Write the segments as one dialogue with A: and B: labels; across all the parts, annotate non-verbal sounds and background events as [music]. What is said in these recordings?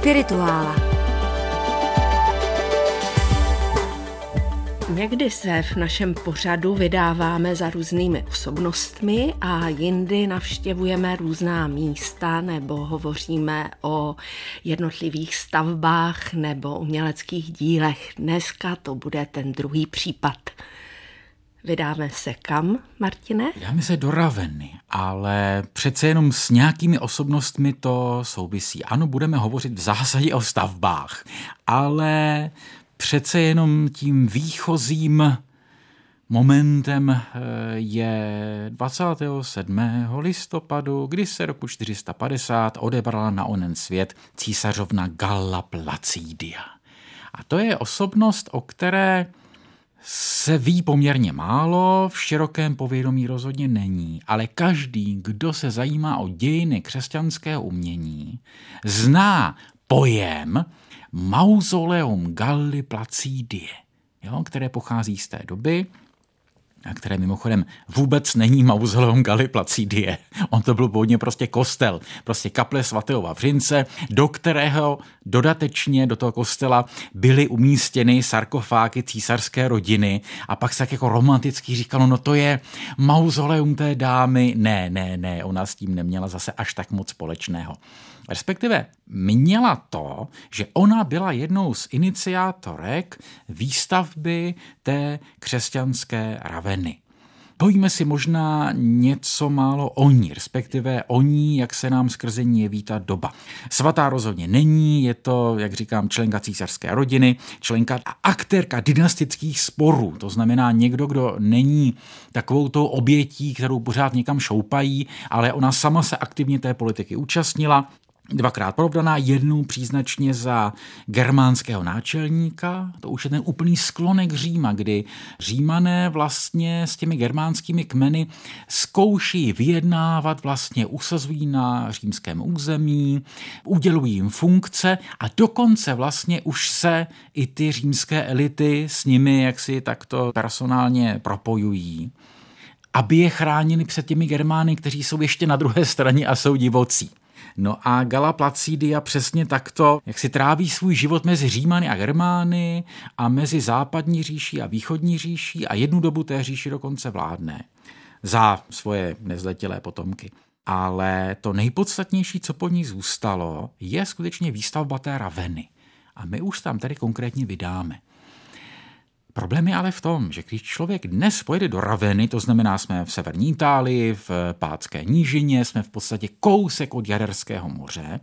A: Spirituála.
B: Někdy se v našem pořadu vydáváme za různými osobnostmi a jindy navštěvujeme různá místa nebo hovoříme o jednotlivých stavbách nebo uměleckých dílech. Dneska to bude ten druhý případ. Vydáme se kam, Martine?
C: Vydáme se do Raveny, ale přece jenom s nějakými osobnostmi to souvisí. Ano, budeme hovořit v zásadě o stavbách, ale přece jenom tím výchozím momentem eh, je 27. listopadu, kdy se roku 450 odebrala na onen svět císařovna Galla Placidia. A to je osobnost, o které se ví poměrně málo, v širokém povědomí rozhodně není, ale každý, kdo se zajímá o dějiny křesťanského umění, zná pojem Mausoleum Galli Placidie, jo, které pochází z té doby, a které mimochodem vůbec není mauzoleum Gali Placidie. [laughs] On to byl původně prostě kostel, prostě kaple svatého Vavřince, do kterého dodatečně do toho kostela byly umístěny sarkofágy císařské rodiny a pak se tak jako romanticky říkalo, no to je mauzoleum té dámy. Ne, ne, ne, ona s tím neměla zase až tak moc společného. Respektive měla to, že ona byla jednou z iniciátorek výstavby té křesťanské raveny. Povíme si možná něco málo o ní, respektive o ní, jak se nám skrze ní jeví ta doba. Svatá rozhodně není, je to, jak říkám, členka císařské rodiny, členka a aktérka dynastických sporů. To znamená někdo, kdo není takovou tou obětí, kterou pořád někam šoupají, ale ona sama se aktivně té politiky účastnila dvakrát provdaná, jednu příznačně za germánského náčelníka, to už je ten úplný sklonek Říma, kdy římané vlastně s těmi germánskými kmeny zkouší vyjednávat, vlastně usazují na římském území, udělují jim funkce a dokonce vlastně už se i ty římské elity s nimi jaksi takto personálně propojují aby je chránili před těmi Germány, kteří jsou ještě na druhé straně a jsou divocí. No a Gala Placidia přesně takto, jak si tráví svůj život mezi Římany a Germány a mezi západní říší a východní říší a jednu dobu té říši dokonce vládne za svoje nezletilé potomky. Ale to nejpodstatnější, co po ní zůstalo, je skutečně výstavba té Raveny. A my už tam tedy konkrétně vydáme. Problém je ale v tom, že když člověk dnes pojede do Raveny, to znamená, jsme v severní Itálii, v Pátské nížině, jsme v podstatě kousek od Jaderského moře,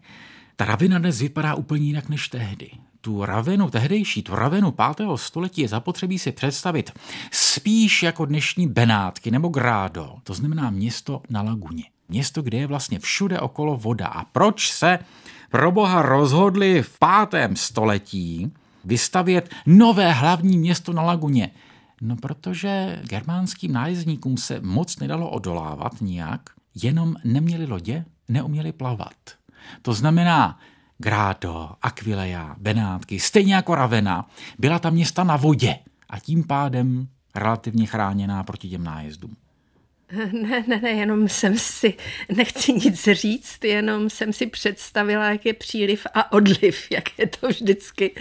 C: ta Ravena dnes vypadá úplně jinak než tehdy. Tu Ravenu tehdejší, tu Ravenu 5. století je zapotřebí si představit spíš jako dnešní Benátky nebo Grádo, to znamená město na laguně. Město, kde je vlastně všude okolo voda. A proč se pro boha rozhodli v pátém století vystavět nové hlavní město na laguně. No protože germánským nájezdníkům se moc nedalo odolávat nijak, jenom neměli lodě, neuměli plavat. To znamená, Grádo, Aquileia, Benátky, stejně jako Ravena, byla ta města na vodě a tím pádem relativně chráněná proti těm nájezdům. [laughs]
B: Ne, ne, ne, jenom jsem si, nechci nic říct, jenom jsem si představila, jak je příliv a odliv, jak je to vždycky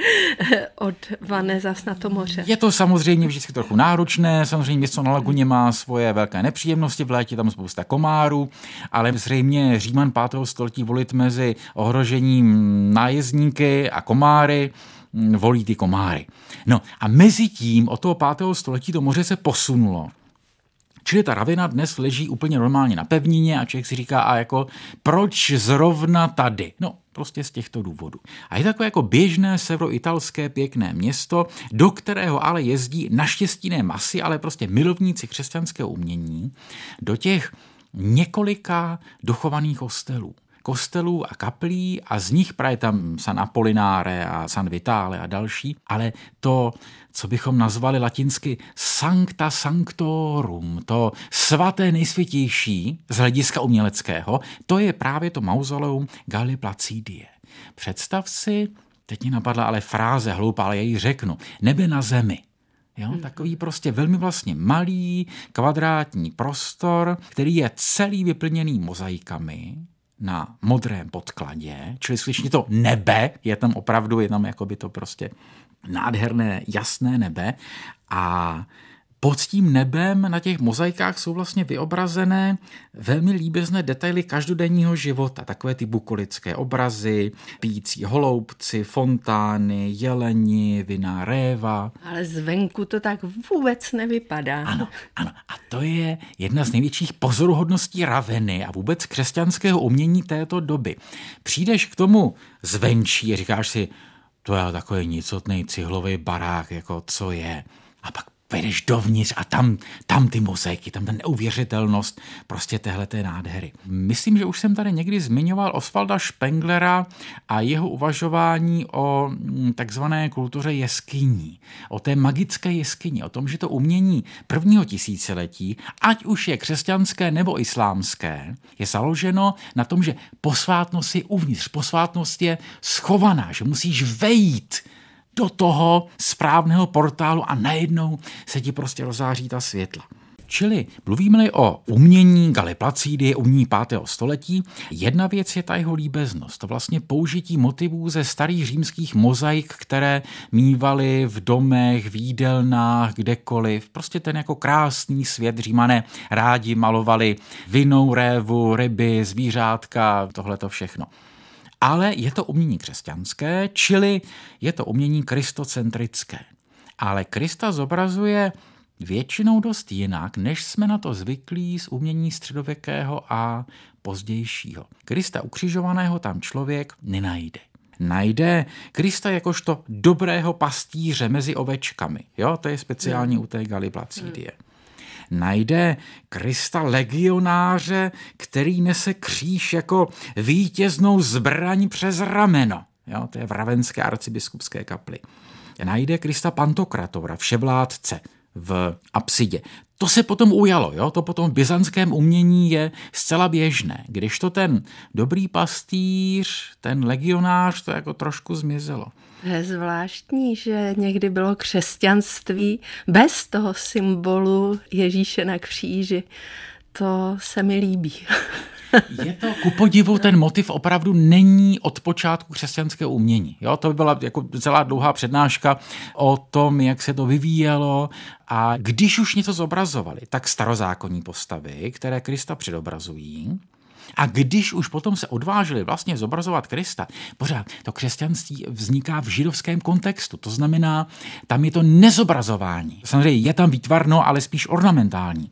B: eh, od vane zas na to moře.
C: Je to samozřejmě vždycky trochu náročné, samozřejmě město na laguně má svoje velké nepříjemnosti, v létě tam spousta komárů, ale zřejmě Říman 5. století volit mezi ohrožením nájezdníky a komáry, hm, volí ty komáry. No a mezi tím od toho 5. století to moře se posunulo Čili ta ravina dnes leží úplně normálně na pevnině a člověk si říká, a jako proč zrovna tady? No, prostě z těchto důvodů. A je takové jako běžné severoitalské pěkné město, do kterého ale jezdí naštěstí ne masy, ale prostě milovníci křesťanského umění, do těch několika dochovaných hostelů kostelů a kaplí a z nich právě tam San Apollináre a San Vitale a další, ale to, co bychom nazvali latinsky Sancta Sanctorum, to svaté nejsvětější z hlediska uměleckého, to je právě to mauzoleum Galli Placidie. Představ si, teď mě napadla ale fráze hloupá, ale já ji řeknu, nebe na zemi. Jo, hmm. takový prostě velmi vlastně malý kvadrátní prostor, který je celý vyplněný mozaikami, na modrém podkladě, čili slyšíte to nebe, je tam opravdu, je tam jako by to prostě nádherné, jasné nebe a pod tím nebem na těch mozaikách jsou vlastně vyobrazené velmi líbezné detaily každodenního života. Takové ty bukolické obrazy, pící holoubci, fontány, jeleni, vina réva.
B: Ale zvenku to tak vůbec nevypadá.
C: Ano, ano. A to je jedna z největších pozoruhodností Raveny a vůbec křesťanského umění této doby. Přijdeš k tomu zvenčí a říkáš si, to je takový nicotný cihlový barák, jako co je. A pak vejdeš dovnitř a tam, tam ty mozaiky, tam ta neuvěřitelnost prostě téhle nádhery. Myslím, že už jsem tady někdy zmiňoval Osvalda Spenglera a jeho uvažování o mm, takzvané kultuře jeskyní, o té magické jeskyni, o tom, že to umění prvního tisíciletí, ať už je křesťanské nebo islámské, je založeno na tom, že posvátnost je uvnitř, posvátnost je schovaná, že musíš vejít do toho správného portálu a najednou se ti prostě rozáří ta světla. Čili mluvíme-li o umění Galiplacídy, umění 5. století, jedna věc je ta jeho líbeznost, to vlastně použití motivů ze starých římských mozaik, které mývali v domech, v jídelnách, kdekoliv. Prostě ten jako krásný svět římané rádi malovali vinou, révu, ryby, zvířátka, tohle to všechno ale je to umění křesťanské, čili je to umění kristocentrické. Ale Krista zobrazuje většinou dost jinak, než jsme na to zvyklí z umění středověkého a pozdějšího. Krista ukřižovaného tam člověk nenajde. Najde Krista jakožto dobrého pastýře mezi ovečkami. Jo, to je speciálně u té Galiplacídie. Hmm najde Krista legionáře, který nese kříž jako vítěznou zbraň přes rameno. Jo, to je v Ravenské arcibiskupské kapli. Najde Krista Pantokratora, vševládce, v apsidě. To se potom ujalo, jo? to potom v byzantském umění je zcela běžné. Když to ten dobrý pastýř, ten legionář, to jako trošku zmizelo.
B: Je zvláštní, že někdy bylo křesťanství bez toho symbolu Ježíše na kříži. To se mi líbí. [laughs]
C: Je to ku podivu, ten motiv opravdu není od počátku křesťanského umění. Jo, to by byla jako celá dlouhá přednáška o tom, jak se to vyvíjelo a když už něco zobrazovali, tak starozákonní postavy, které Krista předobrazují, a když už potom se odvážili vlastně zobrazovat Krista, pořád to křesťanství vzniká v židovském kontextu. To znamená, tam je to nezobrazování. Samozřejmě je tam výtvarno, ale spíš ornamentální.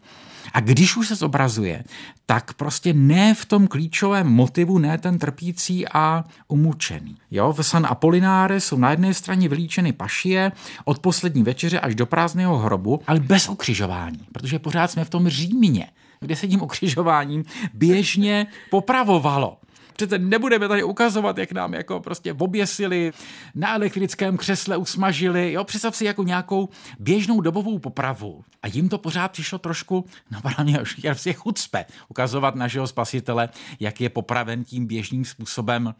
C: A když už se zobrazuje, tak prostě ne v tom klíčovém motivu, ne ten trpící a umučený. Jo, v San Apolináre jsou na jedné straně vylíčeny pašie od poslední večeře až do prázdného hrobu, ale bez ukřižování, protože pořád jsme v tom Římě kde se tím ukřižováním běžně popravovalo. Přece nebudeme tady ukazovat, jak nám jako prostě oběsili, na elektrickém křesle usmažili, jo, představ si jako nějakou běžnou dobovou popravu. A jim to pořád přišlo trošku, no mě už je chucpe, ukazovat našeho spasitele, jak je popraven tím běžným způsobem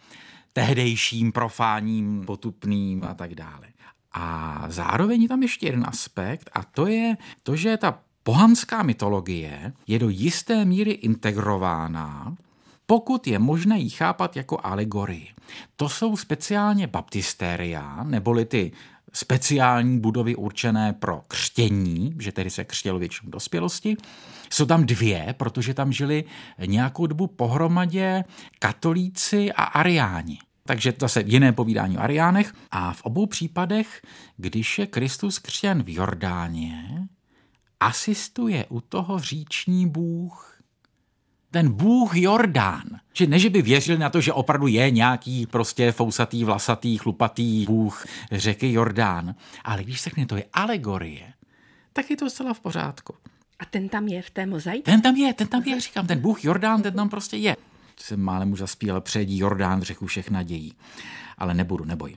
C: tehdejším, profáním, potupným a tak dále. A zároveň je tam ještě jeden aspekt a to je to, že ta Pohanská mytologie je do jisté míry integrována, pokud je možné ji chápat jako alegorii. To jsou speciálně baptistéria, neboli ty speciální budovy určené pro křtění, že tedy se křtělo většinou dospělosti. Jsou tam dvě, protože tam žili nějakou dobu pohromadě katolíci a ariáni. Takže zase jiné povídání o Ariánech. A v obou případech, když je Kristus křtěn v Jordáně, asistuje u toho říční bůh ten bůh Jordán. Že ne, že by věřil na to, že opravdu je nějaký prostě fousatý, vlasatý, chlupatý bůh řeky Jordán, ale když se to je alegorie, tak je to zcela v pořádku.
B: A ten tam je v té mozaice?
C: Ten tam je, ten tam je, říkám, ten bůh Jordán, ten tam prostě je. Jsem málem už zaspíval předí Jordán řeku všech nadějí. Ale nebudu, neboj.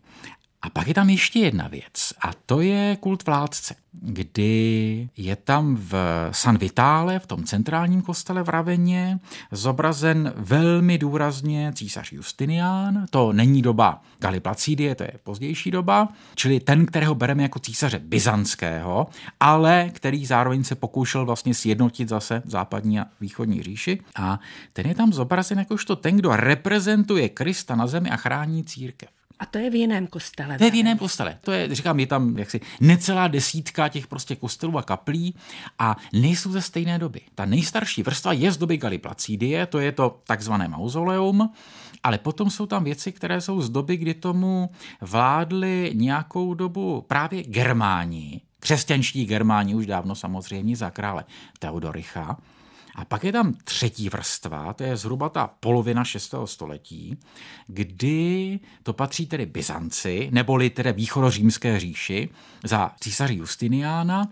C: A pak je tam ještě jedna věc, a to je kult vládce, kdy je tam v San Vitále, v tom centrálním kostele v Raveně, zobrazen velmi důrazně císař Justinián. To není doba Galiplacidie, to je pozdější doba, čili ten, kterého bereme jako císaře byzantského, ale který zároveň se pokoušel vlastně sjednotit zase západní a východní říši. A ten je tam zobrazen jakožto ten, kdo reprezentuje Krista na zemi a chrání církev.
B: A to je v jiném kostele.
C: To je v jiném kostele. To je, říkám, je tam jaksi necelá desítka těch prostě kostelů a kaplí a nejsou ze stejné doby. Ta nejstarší vrstva je z doby Galiplacidie, to je to takzvané mauzoleum, ale potom jsou tam věci, které jsou z doby, kdy tomu vládli nějakou dobu právě Germáni, křesťanští Germáni už dávno samozřejmě za krále Teodoricha. A pak je tam třetí vrstva, to je zhruba ta polovina 6. století, kdy to patří tedy Byzanci, neboli tedy východořímské říši za císaře Justiniána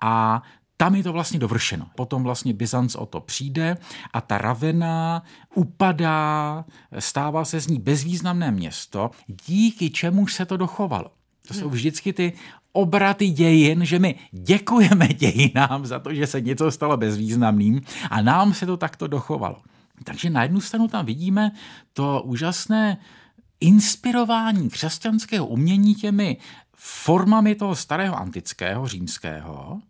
C: a tam je to vlastně dovršeno. Potom vlastně Byzanc o to přijde a ta Ravena upadá, stává se z ní bezvýznamné město, díky čemu se to dochovalo. To jsou vždycky ty obraty dějin, že my děkujeme [laughs] dějinám za to, že se něco stalo bezvýznamným a nám se to takto dochovalo. Takže na jednu stranu tam vidíme to úžasné inspirování křesťanského umění těmi formami toho starého antického, římského.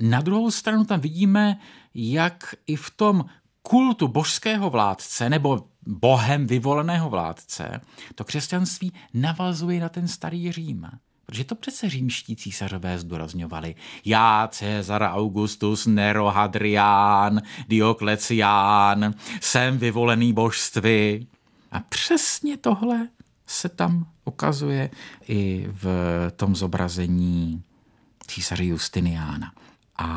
C: Na druhou stranu tam vidíme, jak i v tom kultu božského vládce nebo bohem vyvoleného vládce to křesťanství navazuje na ten starý Řím. Protože to přece římští císařové zdůrazňovali. Já, Cezar Augustus, Nero, Hadrián, Dioklecián, jsem vyvolený božství. A přesně tohle se tam ukazuje i v tom zobrazení císaře Justiniána. A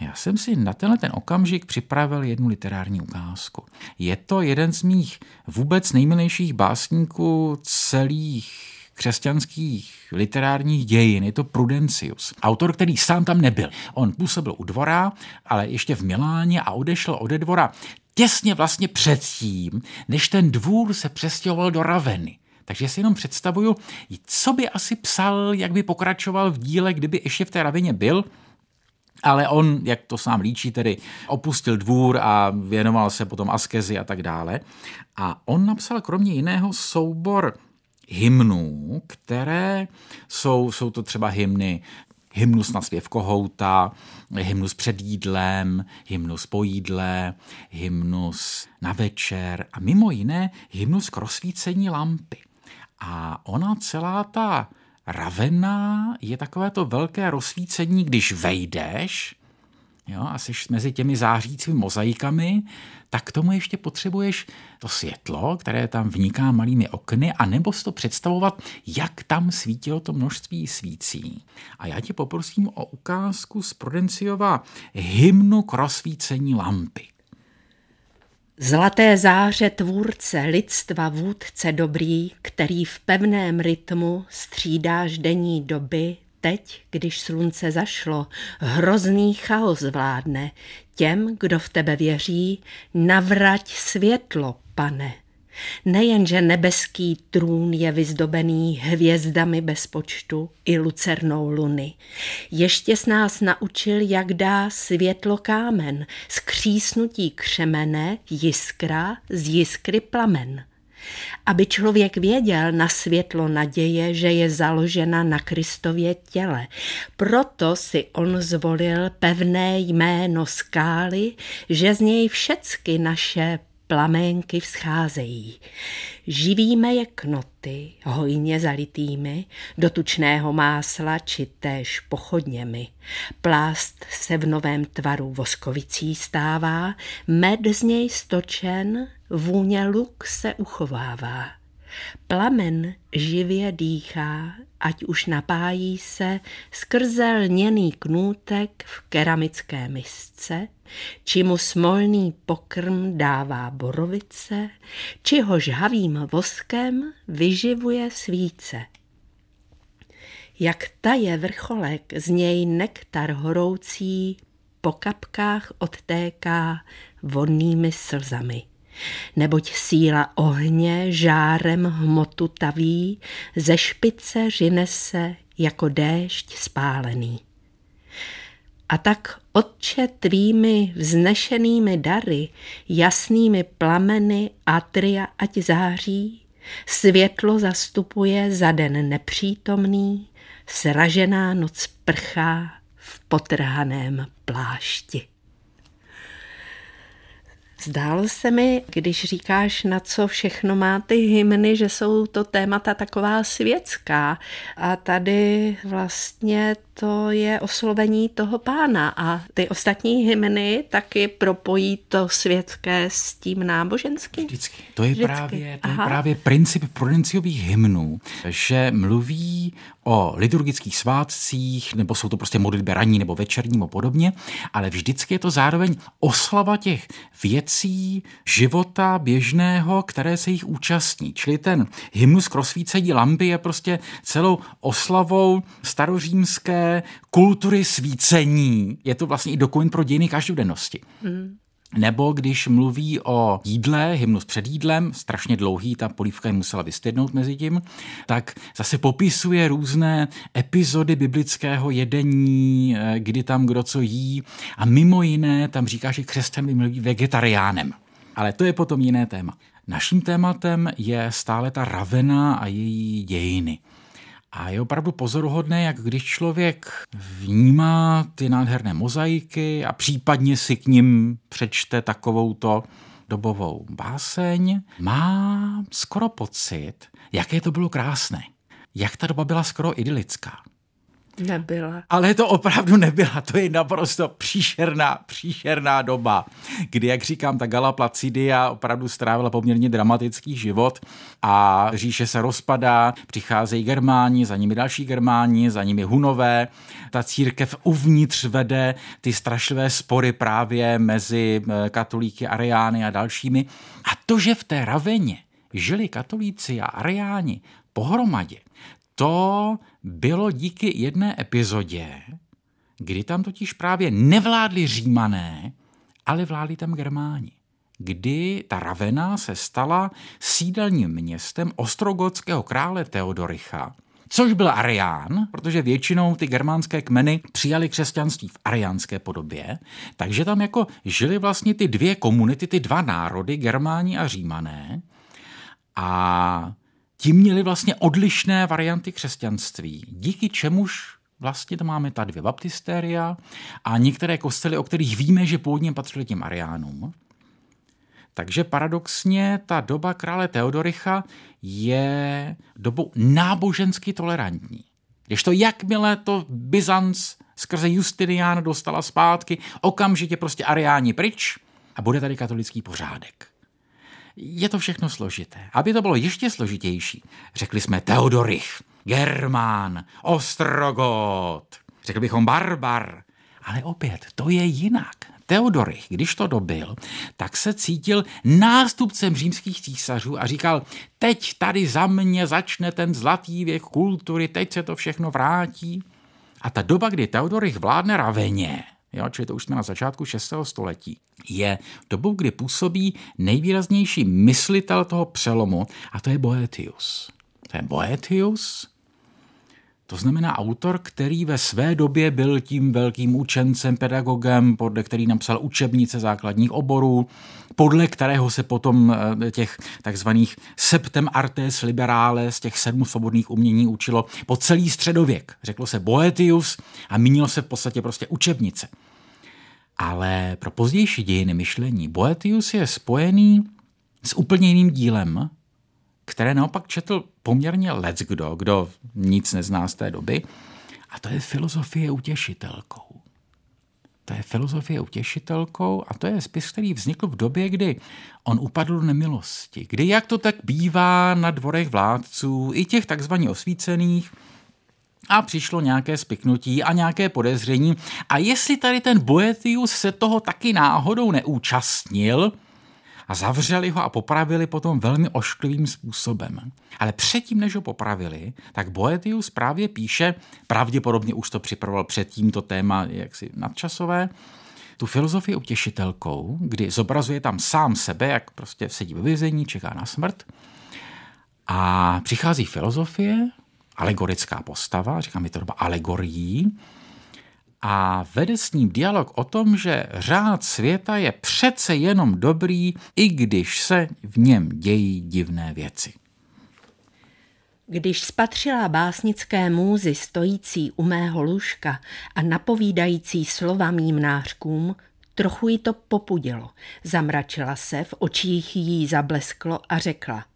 C: já jsem si na tenhle ten okamžik připravil jednu literární ukázku. Je to jeden z mých vůbec nejmilejších básníků celých křesťanských literárních dějin. Je to Prudencius. Autor, který sám tam nebyl. On působil u dvora, ale ještě v Miláně a odešel ode dvora těsně vlastně předtím, než ten dvůr se přestěhoval do Raveny. Takže si jenom představuju, co by asi psal, jak by pokračoval v díle, kdyby ještě v té Ravině byl, ale on, jak to sám líčí, tedy opustil dvůr a věnoval se potom askezi a tak dále. A on napsal kromě jiného soubor hymnů, které jsou, jsou to třeba hymny hymnus na zpěv kohouta, hymnus před jídlem, hymnus po jídle, hymnus na večer a mimo jiné hymnus k rozsvícení lampy. A ona celá ta Ravena je takové to velké rozsvícení, když vejdeš jo, a jsi mezi těmi zářícími mozaikami, tak k tomu ještě potřebuješ to světlo, které tam vniká malými okny, a nebo si to představovat, jak tam svítilo to množství svící. A já tě poprosím o ukázku z Prudenciova hymnu k rozsvícení lampy.
B: Zlaté záře tvůrce, lidstva vůdce dobrý, který v pevném rytmu střídáš denní doby, teď, když slunce zašlo, hrozný chaos vládne. Těm, kdo v tebe věří, navrať světlo, pane. Nejenže nebeský trůn je vyzdobený hvězdami bez počtu i lucernou luny. Ještě s nás naučil, jak dá světlo kámen, z křísnutí křemene jiskra, z jiskry plamen aby člověk věděl na světlo naděje, že je založena na Kristově těle. Proto si on zvolil pevné jméno skály, že z něj všecky naše plaménky vzcházejí. Živíme je knoty, hojně zalitými, do tučného másla či též pochodněmi. Plást se v novém tvaru voskovicí stává, med z něj stočen, vůně luk se uchovává. Plamen živě dýchá, ať už napájí se skrze lněný knůtek v keramické misce, či mu smolný pokrm dává borovice, či ho žhavým voskem vyživuje svíce. Jak taje vrcholek, z něj nektar horoucí po kapkách odtéká vodnými slzami. Neboť síla ohně žárem hmotu taví, ze špice řine se jako déšť spálený. A tak, Otče, tvými vznešenými dary, jasnými plameny Atria ať září, světlo zastupuje za den nepřítomný, sražená noc prchá v potrhaném plášti. Zdálo se mi, když říkáš, na co všechno má ty hymny, že jsou to témata taková světská. A tady vlastně to je oslovení toho pána a ty ostatní hymny taky propojí to světské s tím náboženským.
C: Vždycky. To je, Vždycky. Právě, to je právě princip prudenciových hymnů, že mluví o liturgických svátcích, nebo jsou to prostě modlitby ranní nebo večerní a podobně, ale vždycky je to zároveň oslava těch věcí života běžného, které se jich účastní. Čili ten hymnus k rozsvícení lampy je prostě celou oslavou starořímské kultury svícení. Je to vlastně i dokument pro dějiny každodennosti. Hmm. Nebo když mluví o jídle, hymnus před jídlem, strašně dlouhý, ta polívka musela vystydnout mezi tím, tak zase popisuje různé epizody biblického jedení, eh, kdy tam kdo co jí a mimo jiné tam říká, že křesťan by měl být vegetariánem. Ale to je potom jiné téma. Naším tématem je stále ta ravena a její dějiny. A je opravdu pozoruhodné, jak když člověk vnímá ty nádherné mozaiky a případně si k ním přečte takovouto dobovou báseň, má skoro pocit, jaké to bylo krásné. Jak ta doba byla skoro idylická.
B: Nebyla.
C: Ale to opravdu nebyla, to je naprosto příšerná, příšerná doba, kdy, jak říkám, ta Gala Placidia opravdu strávila poměrně dramatický život a říše se rozpadá, přicházejí Germáni, za nimi další Germáni, za nimi Hunové, ta církev uvnitř vede ty strašlivé spory právě mezi eh, katolíky, ariány a dalšími. A to, že v té Raveně žili katolíci a ariáni pohromadě, to bylo díky jedné epizodě, kdy tam totiž právě nevládli římané, ale vládli tam germáni. Kdy ta Ravena se stala sídelním městem ostrogotského krále Teodoricha, což byl Arián, protože většinou ty germánské kmeny přijali křesťanství v ariánské podobě, takže tam jako žili vlastně ty dvě komunity, ty dva národy, Germáni a Římané. A ti měli vlastně odlišné varianty křesťanství, díky čemuž vlastně to máme ta dvě baptistéria a některé kostely, o kterých víme, že původně patřily těm ariánům. Takže paradoxně ta doba krále Teodoricha je dobou nábožensky tolerantní. Když to jakmile to Byzanc skrze Justinian dostala zpátky, okamžitě prostě ariáni pryč a bude tady katolický pořádek je to všechno složité. Aby to bylo ještě složitější, řekli jsme Teodorich, Germán, Ostrogot, řekl bychom Barbar, ale opět, to je jinak. Teodorich, když to dobil, tak se cítil nástupcem římských císařů a říkal, teď tady za mě začne ten zlatý věk kultury, teď se to všechno vrátí. A ta doba, kdy Teodorich vládne Raveně, jo, čili to už jsme na začátku 6. století, je dobou, kdy působí nejvýraznější myslitel toho přelomu a to je Boetius. To je Boetius, to znamená autor, který ve své době byl tím velkým učencem, pedagogem, podle který napsal učebnice základních oborů, podle kterého se potom eh, těch takzvaných septem artes liberales, těch sedm svobodných umění učilo po celý středověk. Řeklo se Boetius a mínilo se v podstatě prostě učebnice. Ale pro pozdější dějiny myšlení Boetius je spojený s úplně jiným dílem, které naopak četl poměrně lec kdo, kdo nic nezná z té doby, a to je filozofie utěšitelkou. To je filozofie utěšitelkou a to je spis, který vznikl v době, kdy on upadl nemilosti. Kdy, jak to tak bývá na dvorech vládců, i těch takzvaně osvícených, a přišlo nějaké spiknutí a nějaké podezření. A jestli tady ten Boetius se toho taky náhodou neúčastnil, a zavřeli ho a popravili potom velmi ošklivým způsobem. Ale předtím, než ho popravili, tak Boetius právě píše, pravděpodobně už to připravoval před tímto téma jaksi nadčasové, tu filozofii utěšitelkou, kdy zobrazuje tam sám sebe, jak prostě sedí ve vězení, čeká na smrt. A přichází filozofie, alegorická postava, říkám je to doba alegorií, a vede s ním dialog o tom, že řád světa je přece jenom dobrý, i když se v něm dějí divné věci.
B: Když spatřila básnické můzy stojící u mého lůžka a napovídající slova mým nářkům, trochu jí to popudilo. Zamračila se, v očích jí zablesklo a řekla –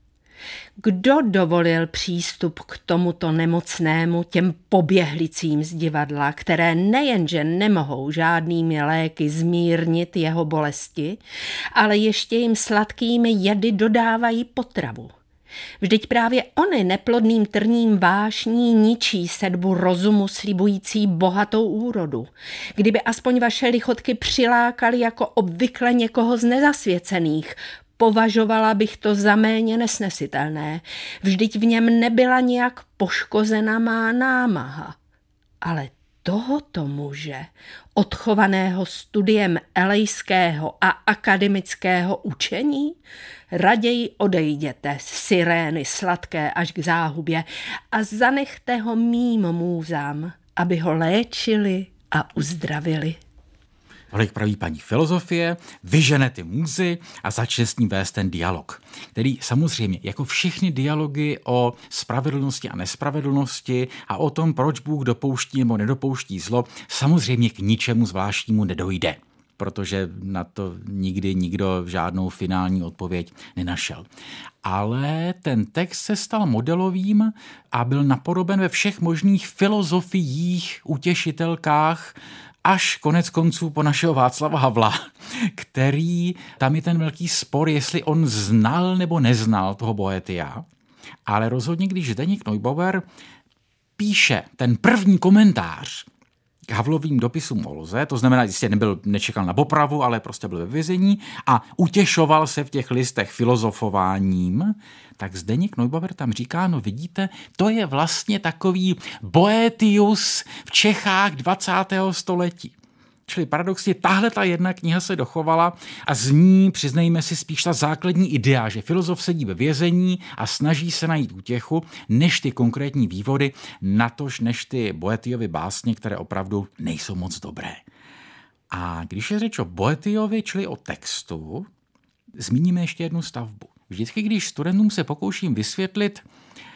B: kdo dovolil přístup k tomuto nemocnému, těm poběhlicím z divadla, které nejenže nemohou žádnými léky zmírnit jeho bolesti, ale ještě jim sladkými jedy dodávají potravu? Vždyť právě ony neplodným trním vášní ničí sedbu rozumu slibující bohatou úrodu. Kdyby aspoň vaše lichotky přilákali jako obvykle někoho z nezasvěcených, Považovala bych to za méně nesnesitelné, vždyť v něm nebyla nějak poškozena má námaha. Ale tohoto muže, odchovaného studiem elejského a akademického učení, raději odejděte z sirény sladké až k záhubě a zanechte ho mým můzám, aby ho léčili a uzdravili.
C: Tolik praví paní filozofie, vyžene ty můzy a začne s ním vést ten dialog, který samozřejmě, jako všechny dialogy o spravedlnosti a nespravedlnosti a o tom, proč Bůh dopouští nebo nedopouští zlo, samozřejmě k ničemu zvláštnímu nedojde protože na to nikdy nikdo žádnou finální odpověď nenašel. Ale ten text se stal modelovým a byl napodoben ve všech možných filozofiích, utěšitelkách až konec konců po našeho Václava Havla, který, tam je ten velký spor, jestli on znal nebo neznal toho Boetia, ale rozhodně, když Zdeněk Neubauer píše ten první komentář k Havlovým dopisům o Loze, to znamená, že nebyl, nečekal na popravu, ale prostě byl ve vězení a utěšoval se v těch listech filozofováním, tak Zdeněk Neubauer tam říká, no vidíte, to je vlastně takový Boetius v Čechách 20. století. Čili paradoxně tahle ta jedna kniha se dochovala a z ní, přiznejme si, spíš ta základní idea, že filozof sedí ve vězení a snaží se najít útěchu, než ty konkrétní vývody, natož než ty Boetiovy básně, které opravdu nejsou moc dobré. A když je řeč o Boetiovi, čili o textu, zmíníme ještě jednu stavbu. Vždycky, když studentům se pokouším vysvětlit,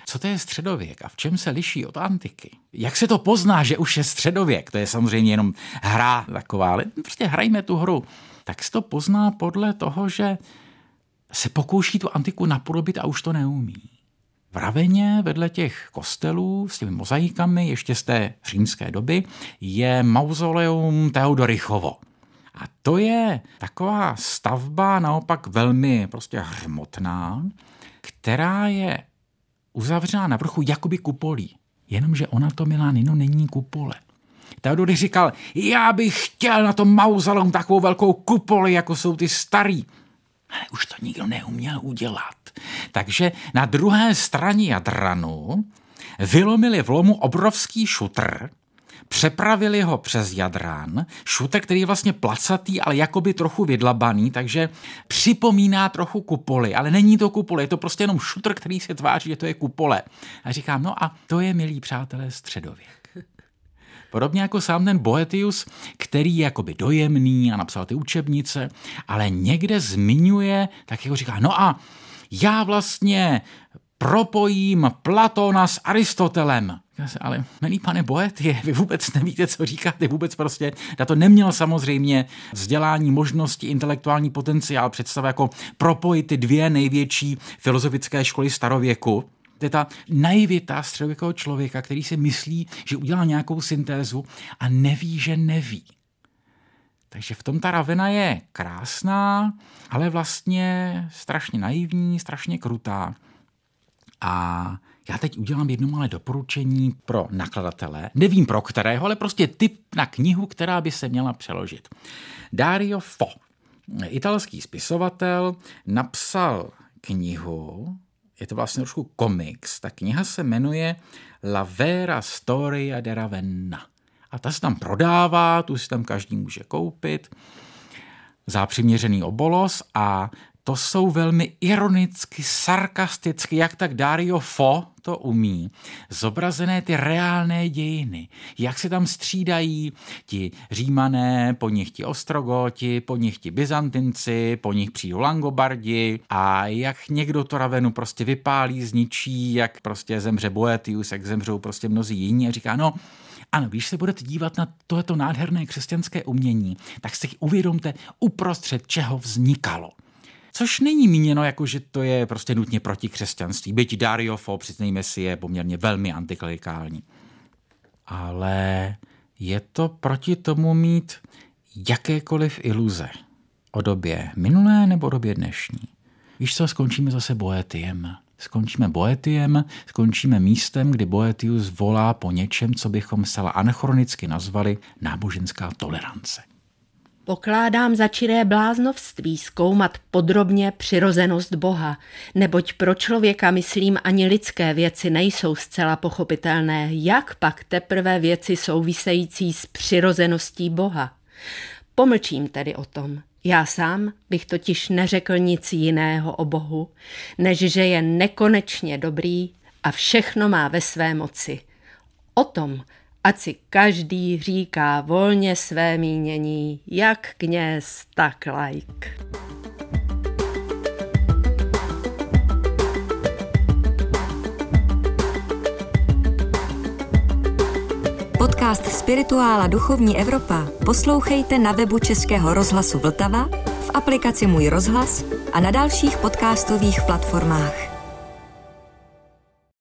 C: co to je středověk a v čem se liší od antiky, jak se to pozná, že už je středověk, to je samozřejmě jenom hra taková, ale prostě hrajme tu hru, tak se to pozná podle toho, že se pokouší tu antiku napodobit a už to neumí. V Raveně vedle těch kostelů s těmi mozaikami ještě z té římské doby je mauzoleum Teodorychovo. To je taková stavba naopak velmi prostě hřmotná, která je uzavřená na vrchu jakoby kupolí. Jenomže ona to, Milánino, není kupole. Teodory říkal, já bych chtěl na tom mauzoleum takovou velkou kupoli, jako jsou ty starý. Ale už to nikdo neuměl udělat. Takže na druhé straně Jadranu vylomili v lomu obrovský šutr, přepravili ho přes Jadrán, šutek, který je vlastně placatý, ale jakoby trochu vydlabaný, takže připomíná trochu kupoli, ale není to kupole, je to prostě jenom šutr, který se tváří, že to je kupole. A říkám, no a to je, milí přátelé, středověk. [laughs] Podobně jako sám ten Boetius, který je jakoby dojemný a napsal ty učebnice, ale někde zmiňuje, tak jako říká, no a já vlastně propojím Platona s Aristotelem. Ale milý pane Boetie, vy vůbec nevíte, co říkáte, vůbec prostě, na to neměl samozřejmě vzdělání, možnosti, intelektuální potenciál, představa jako propojit ty dvě největší filozofické školy starověku, to je ta naivita středověkého člověka, který si myslí, že udělá nějakou syntézu a neví, že neví. Takže v tom ta ravena je krásná, ale vlastně strašně naivní, strašně krutá. A já teď udělám jedno malé doporučení pro nakladatele. Nevím pro kterého, ale prostě tip na knihu, která by se měla přeložit. Dario Fo, italský spisovatel, napsal knihu, je to vlastně trošku komiks. Ta kniha se jmenuje La vera storia de Ravenna. A ta se tam prodává, tu si tam každý může koupit za přiměřený obolos a to jsou velmi ironicky, sarkasticky, jak tak Dario Fo to umí. Zobrazené ty reálné dějiny, jak se tam střídají ti římané, po nich ti ostrogoti, po nich ti byzantinci, po nich přijdou langobardi a jak někdo to Ravenu prostě vypálí, zničí, jak prostě zemře Boetius, jak zemřou prostě mnozí jiní a říká, no ano, když se budete dívat na tohleto nádherné křesťanské umění, tak si uvědomte uprostřed čeho vznikalo. Což není míněno jako, že to je prostě nutně proti křesťanství. Byť Dario Fo, přiznejme si, je poměrně velmi antiklerikální. Ale je to proti tomu mít jakékoliv iluze o době minulé nebo o době dnešní. Víš co, skončíme zase Boetiem. Skončíme Boetiem, skončíme místem, kdy Boetius volá po něčem, co bychom zcela anachronicky nazvali náboženská tolerance.
B: Pokládám za čiré bláznovství zkoumat podrobně přirozenost Boha, neboť pro člověka, myslím, ani lidské věci nejsou zcela pochopitelné, jak pak teprve věci související s přirozeností Boha. Pomlčím tedy o tom. Já sám bych totiž neřekl nic jiného o Bohu, než že je nekonečně dobrý a všechno má ve své moci. O tom, ať si každý říká volně své mínění, jak kněz, tak lajk.
A: Podcast Spirituála Duchovní Evropa poslouchejte na webu Českého rozhlasu Vltava, v aplikaci Můj rozhlas a na dalších podcastových platformách.